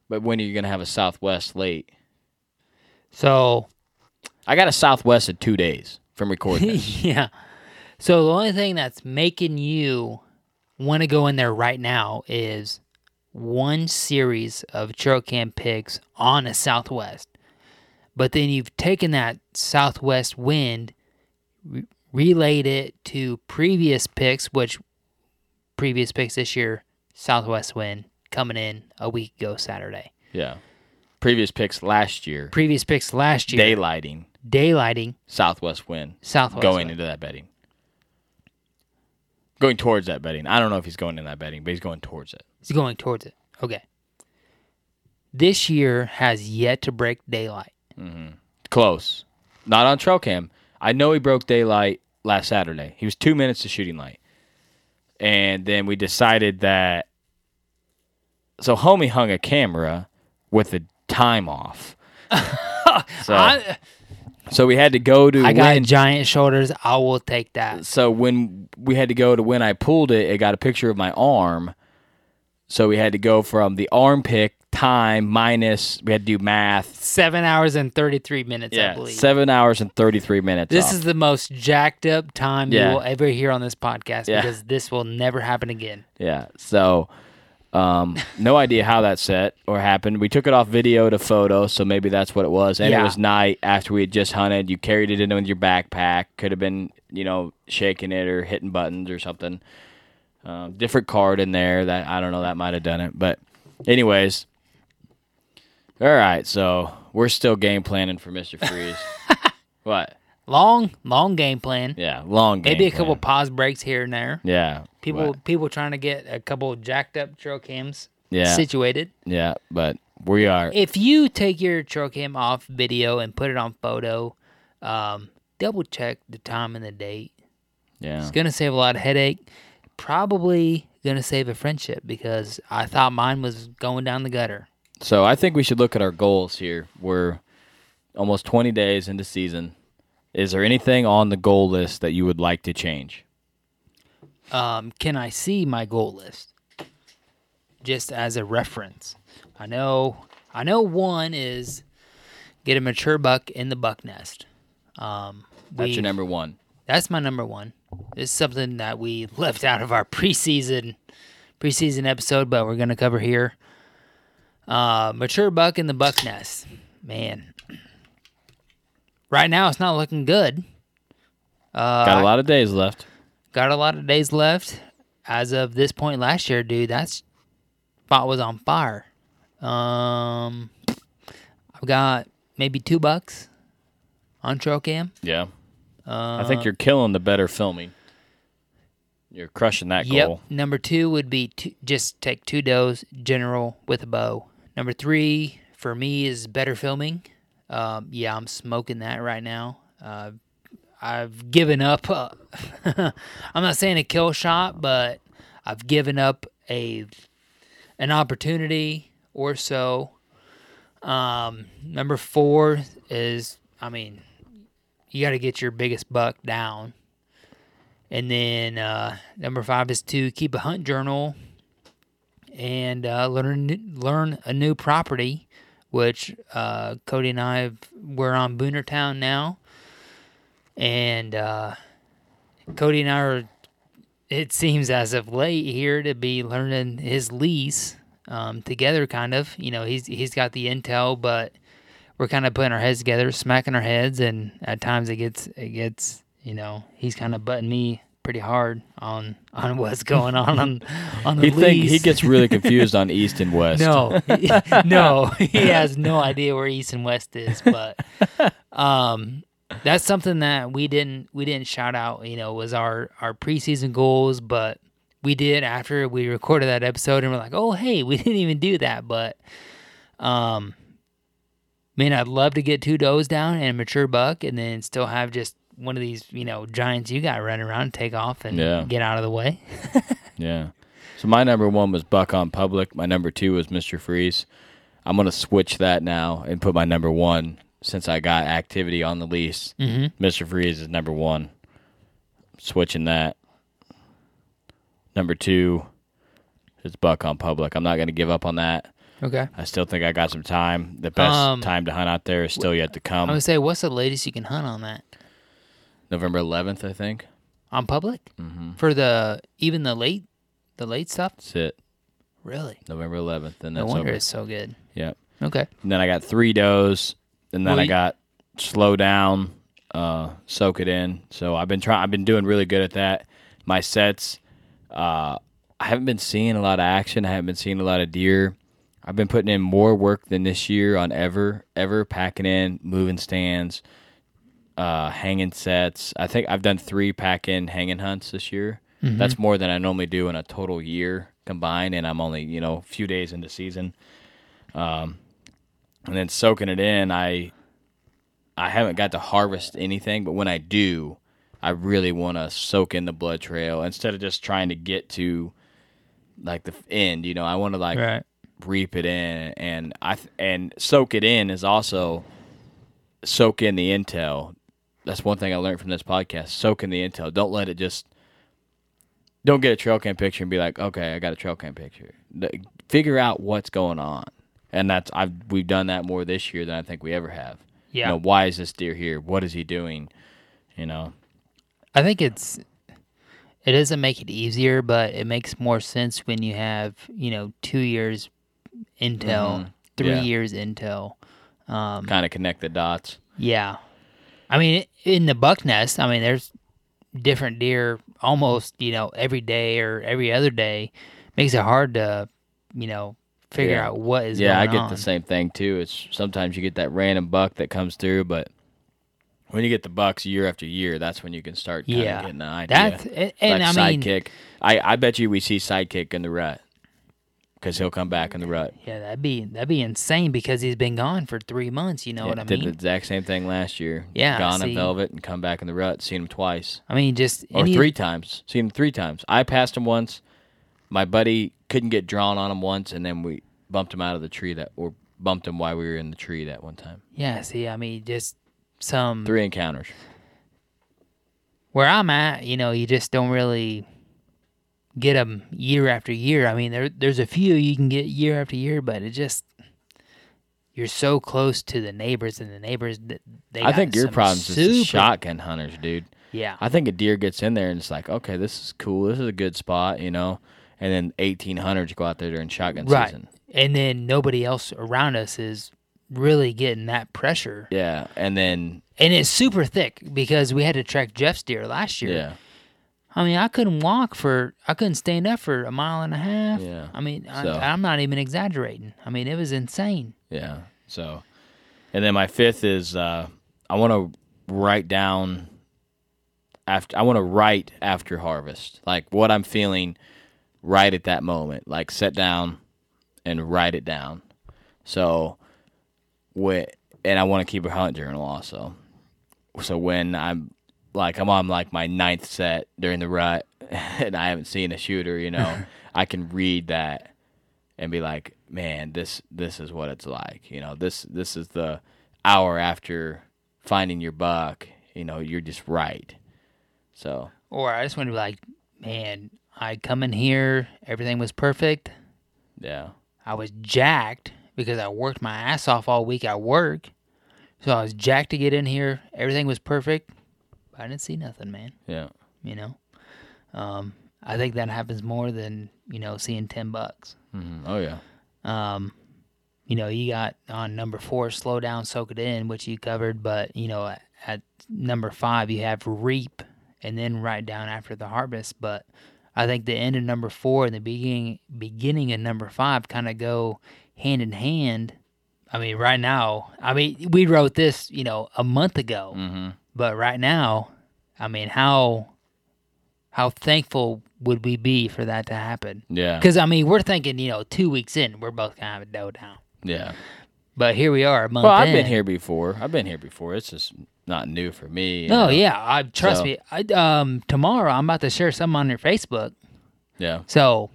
But when are you going to have a Southwest late? So I got a Southwest in two days from recording this. yeah. So the only thing that's making you want to go in there right now is one series of trail cam pics on a Southwest. But then you've taken that Southwest wind, relayed it to previous picks, which previous picks this year, Southwest wind coming in a week ago Saturday. yeah. Previous picks last year, Previous picks last year, daylighting, daylighting, Southwest win, Southwest going wind. into that betting. Going towards that betting. I don't know if he's going in that betting, but he's going towards it. He's going towards it. Okay. This year has yet to break daylight. Mm-hmm. Close. Not on trail cam. I know he broke daylight last Saturday. He was two minutes to shooting light. And then we decided that so homie hung a camera with the time off. so, I, so we had to go to I got when, giant shoulders. I will take that. so when we had to go to when I pulled it, it got a picture of my arm. So we had to go from the arm pick time minus we had to do math. Seven hours and 33 minutes, I Yeah, believe. seven hours and thirty three minutes. this off. is the most jacked up time Yeah. you will ever hear on this podcast Yeah. because this will never happen again. Yeah. So, um, no idea how that set or happened. We took it off video to photo, so maybe that's what it was. And Yeah. it was night after we had just hunted. You carried it in with your backpack. Could have been, you know, shaking it or hitting buttons or something. Um, different card in there that I don't know that might have done it. But, anyways, all right. So we're still game planning for Mister Freeze. what? Long, long game plan. Yeah, long game. Maybe a couple pause breaks here and there. Yeah. People, but- people trying to get a couple jacked up trail cams Yeah. situated. Yeah, but we are. If you take your trail cam off video and put it on photo, um, double check the time and the date. Yeah. It's gonna save a lot of headache. Probably gonna save a friendship because I thought mine was going down the gutter. So I think we should look at our goals here. We're almost 20 days into season. Is there anything on the goal list that you would like to change? Um, can I see my goal list? Just as a reference. I know I know one is get a mature buck in the buck nest. Um That's your number one. That's my number one. It's something that we left out of our preseason preseason episode, but we're gonna cover here. Uh, mature buck in the buck nest, man. Right now, it's not looking good. Uh, Got a lot of days left. got a lot of days left. As of this point last year, dude, that spot was on fire. Um, I've got maybe two bucks on trail cam. Yeah. Uh, I think you're killing the better filming. You're crushing that Yep. goal. Number two would be to just take two does, general with a bow. Number three for me is better filming. Um, yeah, I'm smoking that right now. Uh, I've given up. Uh, I'm not saying a kill shot, but I've given up a an opportunity or so. Um, number four is, I mean, you got to get your biggest buck down. And then uh, number five is to keep a hunt journal and uh, learn learn a new property, which uh, Cody and I have, we're on Boonertown now, and uh, Cody and I are. It seems as of late here to be learning his lease um, together, kind of. You know, he's he's got the intel, but we're kind of putting our heads together, smacking our heads, and at times it gets it gets you know he's kind of butting me pretty hard on on what's going on on on the He think he gets really confused on east and west. no no he has no idea where east and west is, but um that's something that we didn't we didn't shout out. You know, was our our preseason goals, but we did after we recorded that episode, and we're like, oh hey, we didn't even do that, but um. Man, I'd love to get two does down and a mature buck, and then still have just one of these, you know, giants you got running around, take off and Yeah. get out of the way. Yeah. So my number one was Buck on Public. My number two was Mr. Freeze. I'm gonna switch that now and put my number one since I got activity on the lease. Mm-hmm. Mr. Freeze is number one. Switching that. Number two, is buck on public. I'm not going to give up on that. Okay. I still think I got some time. The best Um, time to hunt out there is still yet to come. I would say, what's the latest you can hunt on that November 11th, I think. on public Mm-hmm. for the even the late the late stuff? That's it. Really? November 11th, and No that's wonder over. it's so good. Yep. Okay. And then I got three does, and then Well, I you- got slow down, uh, soak it in. So I've been trying. I've been doing really good at that. My sets, uh, I haven't been seeing a lot of action. I haven't been seeing a lot of deer. I've been putting in more work than this year on ever, ever packing in, moving stands, uh, hanging sets. I think I've done three pack in hanging hunts this year. That's more than I normally do in a total year combined, and I'm only you know a few days into season. Um, and then soaking it in, I I haven't got to harvest anything, but when I do, I really want to soak in the blood trail instead of just trying to get to like the end. You know, I want to like Right. reap it in, and I th- and soak it in is also soak in the intel. That's one thing I learned from this podcast. Soak in the intel. Don't let it just. Don't get a trail cam picture and be like, okay, I got a trail cam picture. Figure out what's going on, and that's I've we've done that more this year than I think we ever have. Yeah. You know, why is this deer here? What is he doing? You know. I think it's it doesn't make it easier, but it makes more sense when you have you know two years intel, Mhm. three Yeah. years intel. Um, kind of connect the dots. yeah, I mean in the buck nest, I mean there's different deer almost you know every day or every other day. Makes it hard to you know figure Yeah. out what is yeah, I get on. the same thing too. It's sometimes you get that random buck that comes through, but when you get the bucks year after year, that's when you can start Yeah. getting an idea. That's and, and like I mean sidekick. I I bet you we see sidekick in the rut because he'll come back in the rut. yeah that'd be that'd be insane because he's been gone for three months. You know Yeah, what I did mean? the exact same thing last year. Yeah, gone in velvet and come back in the rut. Seen him twice I mean just or any- three times. Seen him three times. I passed him once. My buddy couldn't get drawn on him once, and then we bumped him out of the tree that or bumped him while we were in the tree that one time. Yeah, see, I mean, just some Three encounters. where I'm at, you know, you just don't really get them year after year. I mean, there there's a few you can get year after year, but it just you're so close to the neighbors and the neighbors that they. I think your problem's just super- shotgun hunters, dude. Yeah, I think a deer gets in there and it's like, okay, this is cool. This is a good spot, you know. And then eighteen hunters go out there during shotgun right. season. And then nobody else around us is really getting that pressure, Yeah, and then and it's super thick because we had to track Jeff's deer last year. yeah, I mean, I couldn't walk for, I couldn't stand up for a mile and a half. Yeah. I mean, So- I, I'm not even exaggerating. I mean, it was insane. yeah. So, and then my fifth is uh, I want to write down after. I want to write after harvest, like what I'm feeling right at that moment. Like sit down and write it down. So, when and I want to keep a hunt journal also. So when I'm like I'm on like my ninth set during the rut and I haven't seen a shooter, you know, I can read that and be like, man, this this is what it's like. You know, this this is the hour after finding your buck. You know, you're just right. So Or I just want to be like, man, I come in here, everything was perfect. yeah, I was jacked because I worked my ass off all week at work. So I was jacked to get in here. Everything was perfect. I didn't see nothing, man. yeah, You know? Um, I think that happens more than, you know, seeing 10 bucks. hmm oh yeah, Um, you know, you got on number four, slow down, soak it in, which you covered. But you know, at, at number five, you have reap, and then right down after the harvest. But I think the end of number four and the beginning beginning of number five kind of go hand in hand. I mean, write now, I mean, we wrote this, you know, a month ago, hmm but right now, I mean, how how thankful would we be for that to happen? yeah, Because I mean, we're thinking, you know, two weeks in, we're both gonna have a doe down. yeah. But here we are, Well, I've in. been here before. I've been here before. It's just not new for me. No, know? yeah, I trust So- me. I, um, tomorrow I'm about to share something on your Facebook. yeah, So,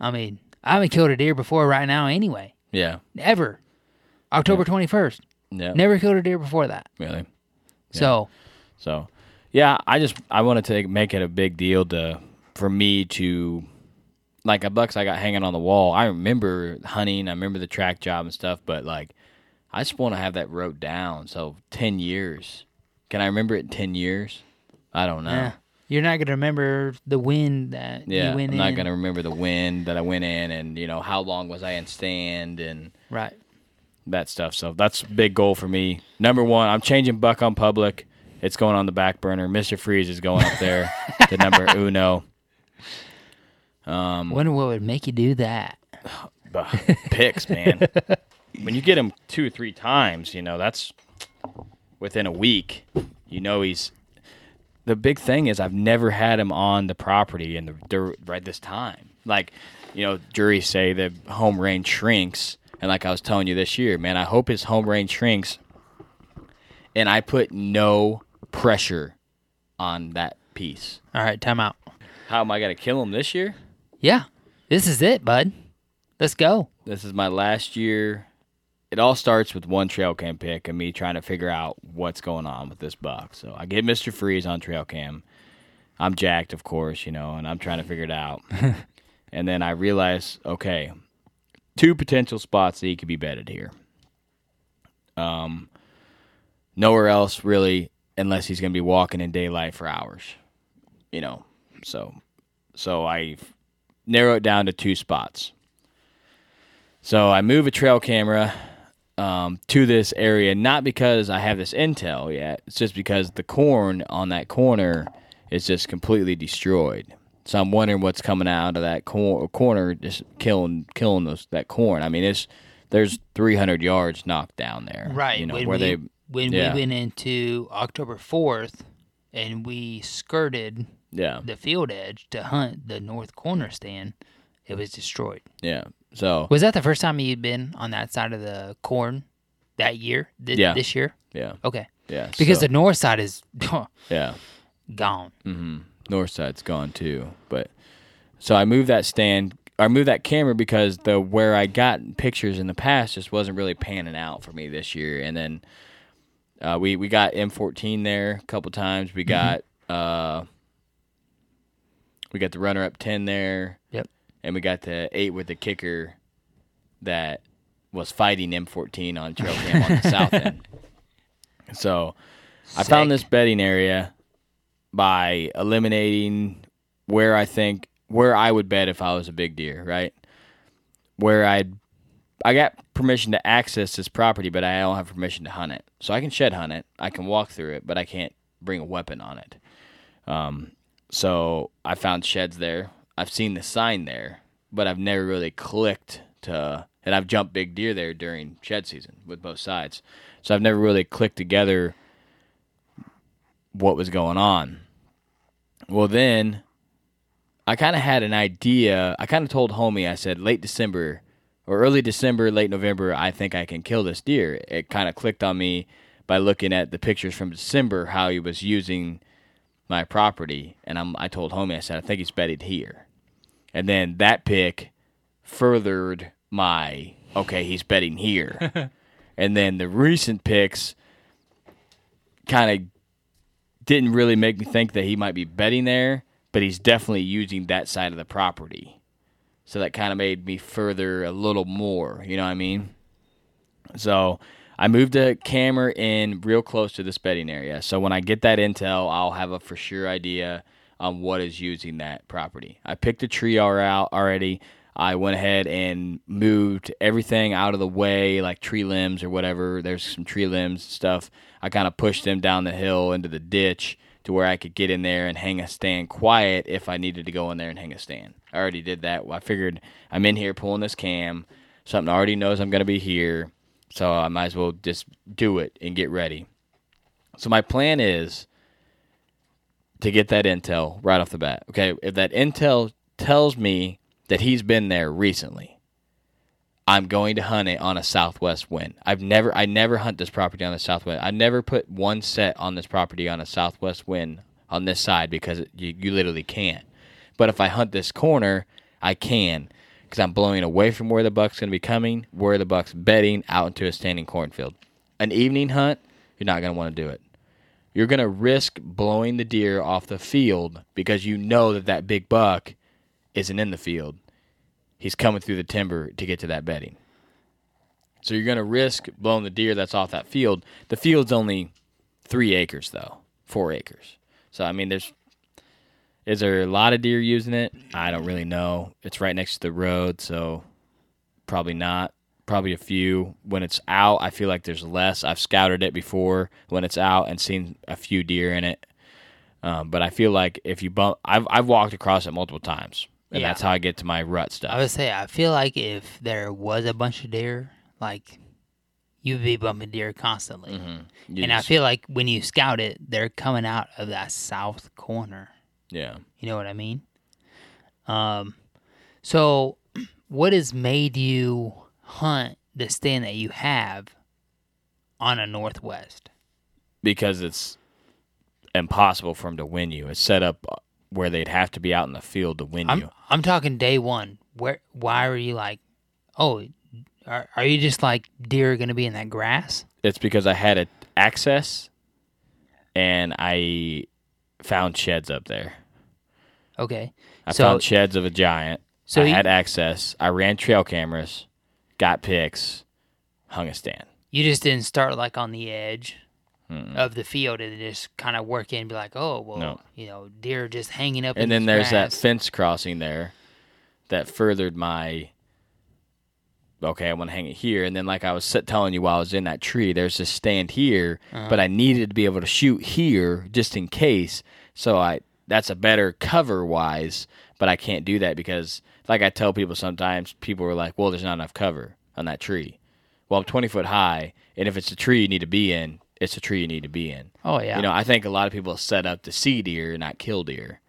I mean, I haven't killed a deer before right now, anyway. yeah, Ever. October twenty first. yeah. Never killed a deer before that. Really. So, So, yeah, I just I wanted to make it a big deal to for me to like a bucks I got hanging on the wall. I remember hunting. I remember the track job and stuff. But like, I just want to have that wrote down. So ten years. Can I remember it in ten years? I don't know. Yeah. You're not gonna remember the wind that Yeah, you went I'm in. not gonna remember the wind that I went in, and you know how long was I in stand and Right. That stuff. So that's a big goal for me. Number one, I'm changing Buck on public. It's going on the back burner. Mister Freeze is going up there to number uno. Um, Wonder what would make you do that. but picks, man. when you get him two or three times, you know that's within a week. You know he's. The big thing is I've never had him on the property in the dur- right this time. Like, you know, juries say the home range shrinks, and like I was telling you this year, man, I hope his home range shrinks, and I put no pressure on that piece. All right, time out. How am I gonna kill him this year? Yeah, this is it, bud. Let's go. This is my last year. It all starts with one trail cam pick and me trying to figure out what's going on with this buck. So I get Mr. Freeze on trail cam. I'm jacked, of course, you know, and I'm trying to figure it out. and then I realize, okay, two potential spots that he could be bedded here. Um, nowhere else really, unless he's going to be walking in daylight for hours, you know. So, so I narrow it down to two spots. So I move a trail camera um, to this area, not because I have this intel yet. It's just because the corn on that corner is just completely destroyed. So I'm wondering what's coming out of that cor- corner, just killing killing those that corn. I mean, it's there's 300 yards knocked down there, Right. You know when where we, they when yeah. we went into October fourth, and we skirted yeah the field edge to hunt the north corner stand, it was destroyed. yeah. So Was that the first time you'd been on that side of the corn that year? Th- Yeah. This year? yeah Okay. yeah Because so, the north side is yeah gone. hmm North side's gone too. But so I moved that stand. I moved that camera because the where I got pictures in the past just wasn't really panning out for me this year. And then uh, we we got M14 there a couple times. We got uh, we got the runner up 10 there. Yep. And we got the eight with the kicker that was fighting M14 on trail cam on the south end. So I found this bedding area by eliminating where I think where I would bet if I was a big deer, right? Where I'd I got permission to access this property, but I don't have permission to hunt it. So I can shed hunt it, I can walk through it, but I can't bring a weapon on it. Um, so I found sheds there. I've seen the sign there, but I've never really clicked to. And I've jumped big deer there during shed season with both sides, so I've never really clicked together what was going on. Well, then I kind of had an idea. I kind of told homie, I said late December or early December, late November, I think I can kill this deer. It kind of clicked on me by looking at the pictures from December, how he was using my property. And I'm, I told homie, I said, I think he's bedded here. And then that pick furthered my, okay, he's bedding here. and then the recent picks kind of didn't really make me think that he might be betting there, but he's definitely using that side of the property. So that kind of made me further a little more, you know what I mean? So I moved the camera in real close to this betting area. So when I get that intel, I'll have a for sure idea on what is using that property. I picked a tree out already. I went ahead and moved everything out of the way, like tree limbs or whatever. There's some tree limbs and stuff. I kind of pushed them down the hill into the ditch to where I could get in there and hang a stand quiet if I needed to go in there and hang a stand. I already did that. I figured I'm in here pulling this cam. Something already knows I'm going to be here. So I might as well just do it and get ready. So my plan is to get that intel right off the bat. Okay, if that intel tells me that he's been there recently, I'm going to hunt it on a southwest wind. I've never I never hunt this property on the southwest. I never put one set on this property on a southwest wind on this side because you, you literally can't. But if I hunt this corner, I can because I'm blowing away from where the buck's going to be coming, where the buck's bedding out into a standing cornfield. An evening hunt, you're not going to want to do it. You're going to risk blowing the deer off the field because you know that that big buck isn't in the field. he's coming through the timber to get to that bedding. So you're going to risk blowing the deer that's off that field. The field's only three acres, though, four acres. So I mean, there's is there a lot of deer using it? I don't really know. It's right next to the road, so probably not. Probably a few. When it's out, I feel like there's less. I've scouted it before when it's out and seen a few deer in it. Um, but I feel like if you bump, I've I've walked across it multiple times, and Yeah. that's how I get to my rut stuff. I would say I feel like if there was a bunch of deer, like you'd be bumping deer constantly. Mhm. You and I feel like when you scout it, they're coming out of that south corner. yeah. You know what I mean? Um, so what has made you hunt the stand that you have on a northwest? because it's impossible for them to win you. It's set up where they'd have to be out in the field to win I'm you. I'm talking day one. Where why are you like, oh, are are you just like deer gonna be in that grass? It's because I had a access, and I found sheds up there. Okay, I So- found sheds of a giant. so I you, had access. I ran trail cameras, got pics, hung a stand. you just didn't start like on the edge Mm-mm. of the field and just kind of work in and be like, oh well, No. you know, deer just hanging up. in and then there's that fence crossing there that furthered my okay i want to hang it here and then like i was telling you while i was in that tree there's this stand here Uh-huh. but i needed to be able to shoot here just in case so i that's a better cover wise but i can't do that because like i tell people sometimes people are like well there's not enough cover on that tree well i'm 20 foot high and if it's a tree you need to be in it's a tree you need to be in Oh yeah, you know, I think a lot of people set up to see deer, not kill deer.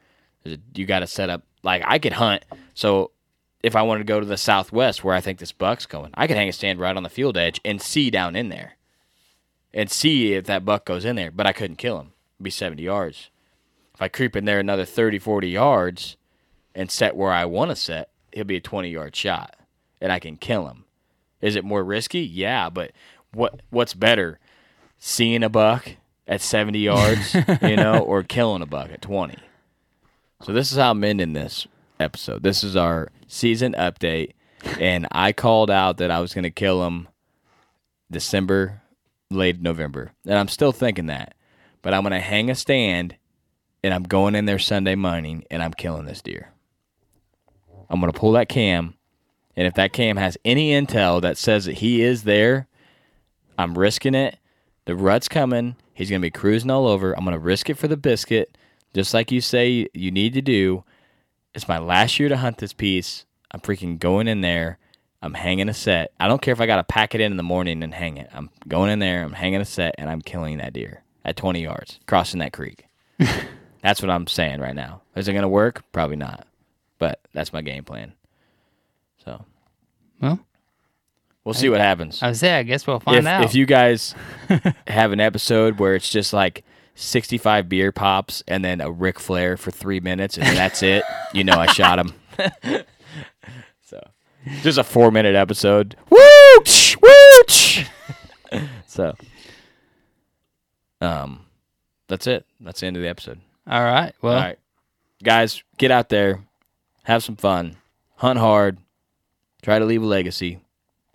You got to set up like I could hunt. So if I wanted to go to the southwest where I think this buck's going, I could hang a stand right on the field edge and see down in there, and see if that buck goes in there. But I couldn't kill him. It'd be 70 yards. If I creep in there another 30, 40 yards, and set where I want to set, he'll be a 20 yard shot, and I can kill him. Is it more risky? Yeah, but what what's better? Seeing a buck at 70 yards, you know, or killing a buck at 20. So this is how I'm ending this episode. This is our season update, and I called out that I was going to kill him December, late November, and I'm still thinking that. But I'm going to hang a stand, and I'm going in there Sunday morning, and I'm killing this deer. I'm going to pull that cam, and if that cam has any intel that says that he is there, I'm risking it. The rut's coming. He's going to be cruising all over. I'm going to risk it for the biscuit, just like you say you need to do. It's my last year to hunt this piece. I'm freaking going in there. I'm hanging a set. I don't care if I got to pack it in in the morning and hang it. I'm going in there. I'm hanging a set, and I'm killing that deer at 20 yards, crossing that creek. that's what I'm saying right now. Is it going to work? Probably not. But that's my game plan. So Well, we'll see what happens I would say I guess we'll find if, out. if you guys have an episode where it's just like 65 beer pops and then a Ric Flair for three minutes and that's it, you know I shot him. so just a four minute episode. Woo! tsh, Woo! so um that's it. That's the end of the episode. All right, well, All right. Guys, get out there, have some fun, hunt hard, try to leave a legacy,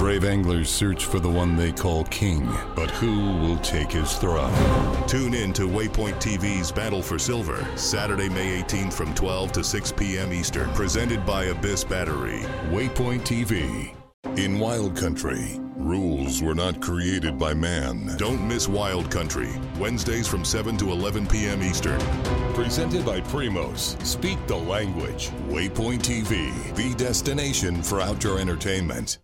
Brave anglers search for the one they call king, but who will take his throne? Tune in to Waypoint TV's Battle for Silver, Saturday, May 18th from 12 to 6 p.m. Eastern. Presented by Abyss Battery. Waypoint TV. In Wild Country, rules were not created by man. Don't miss Wild Country, Wednesdays from 7 to 11 p.m. Eastern. Presented by Primos. Speak the language. Waypoint TV, the destination for outdoor entertainment.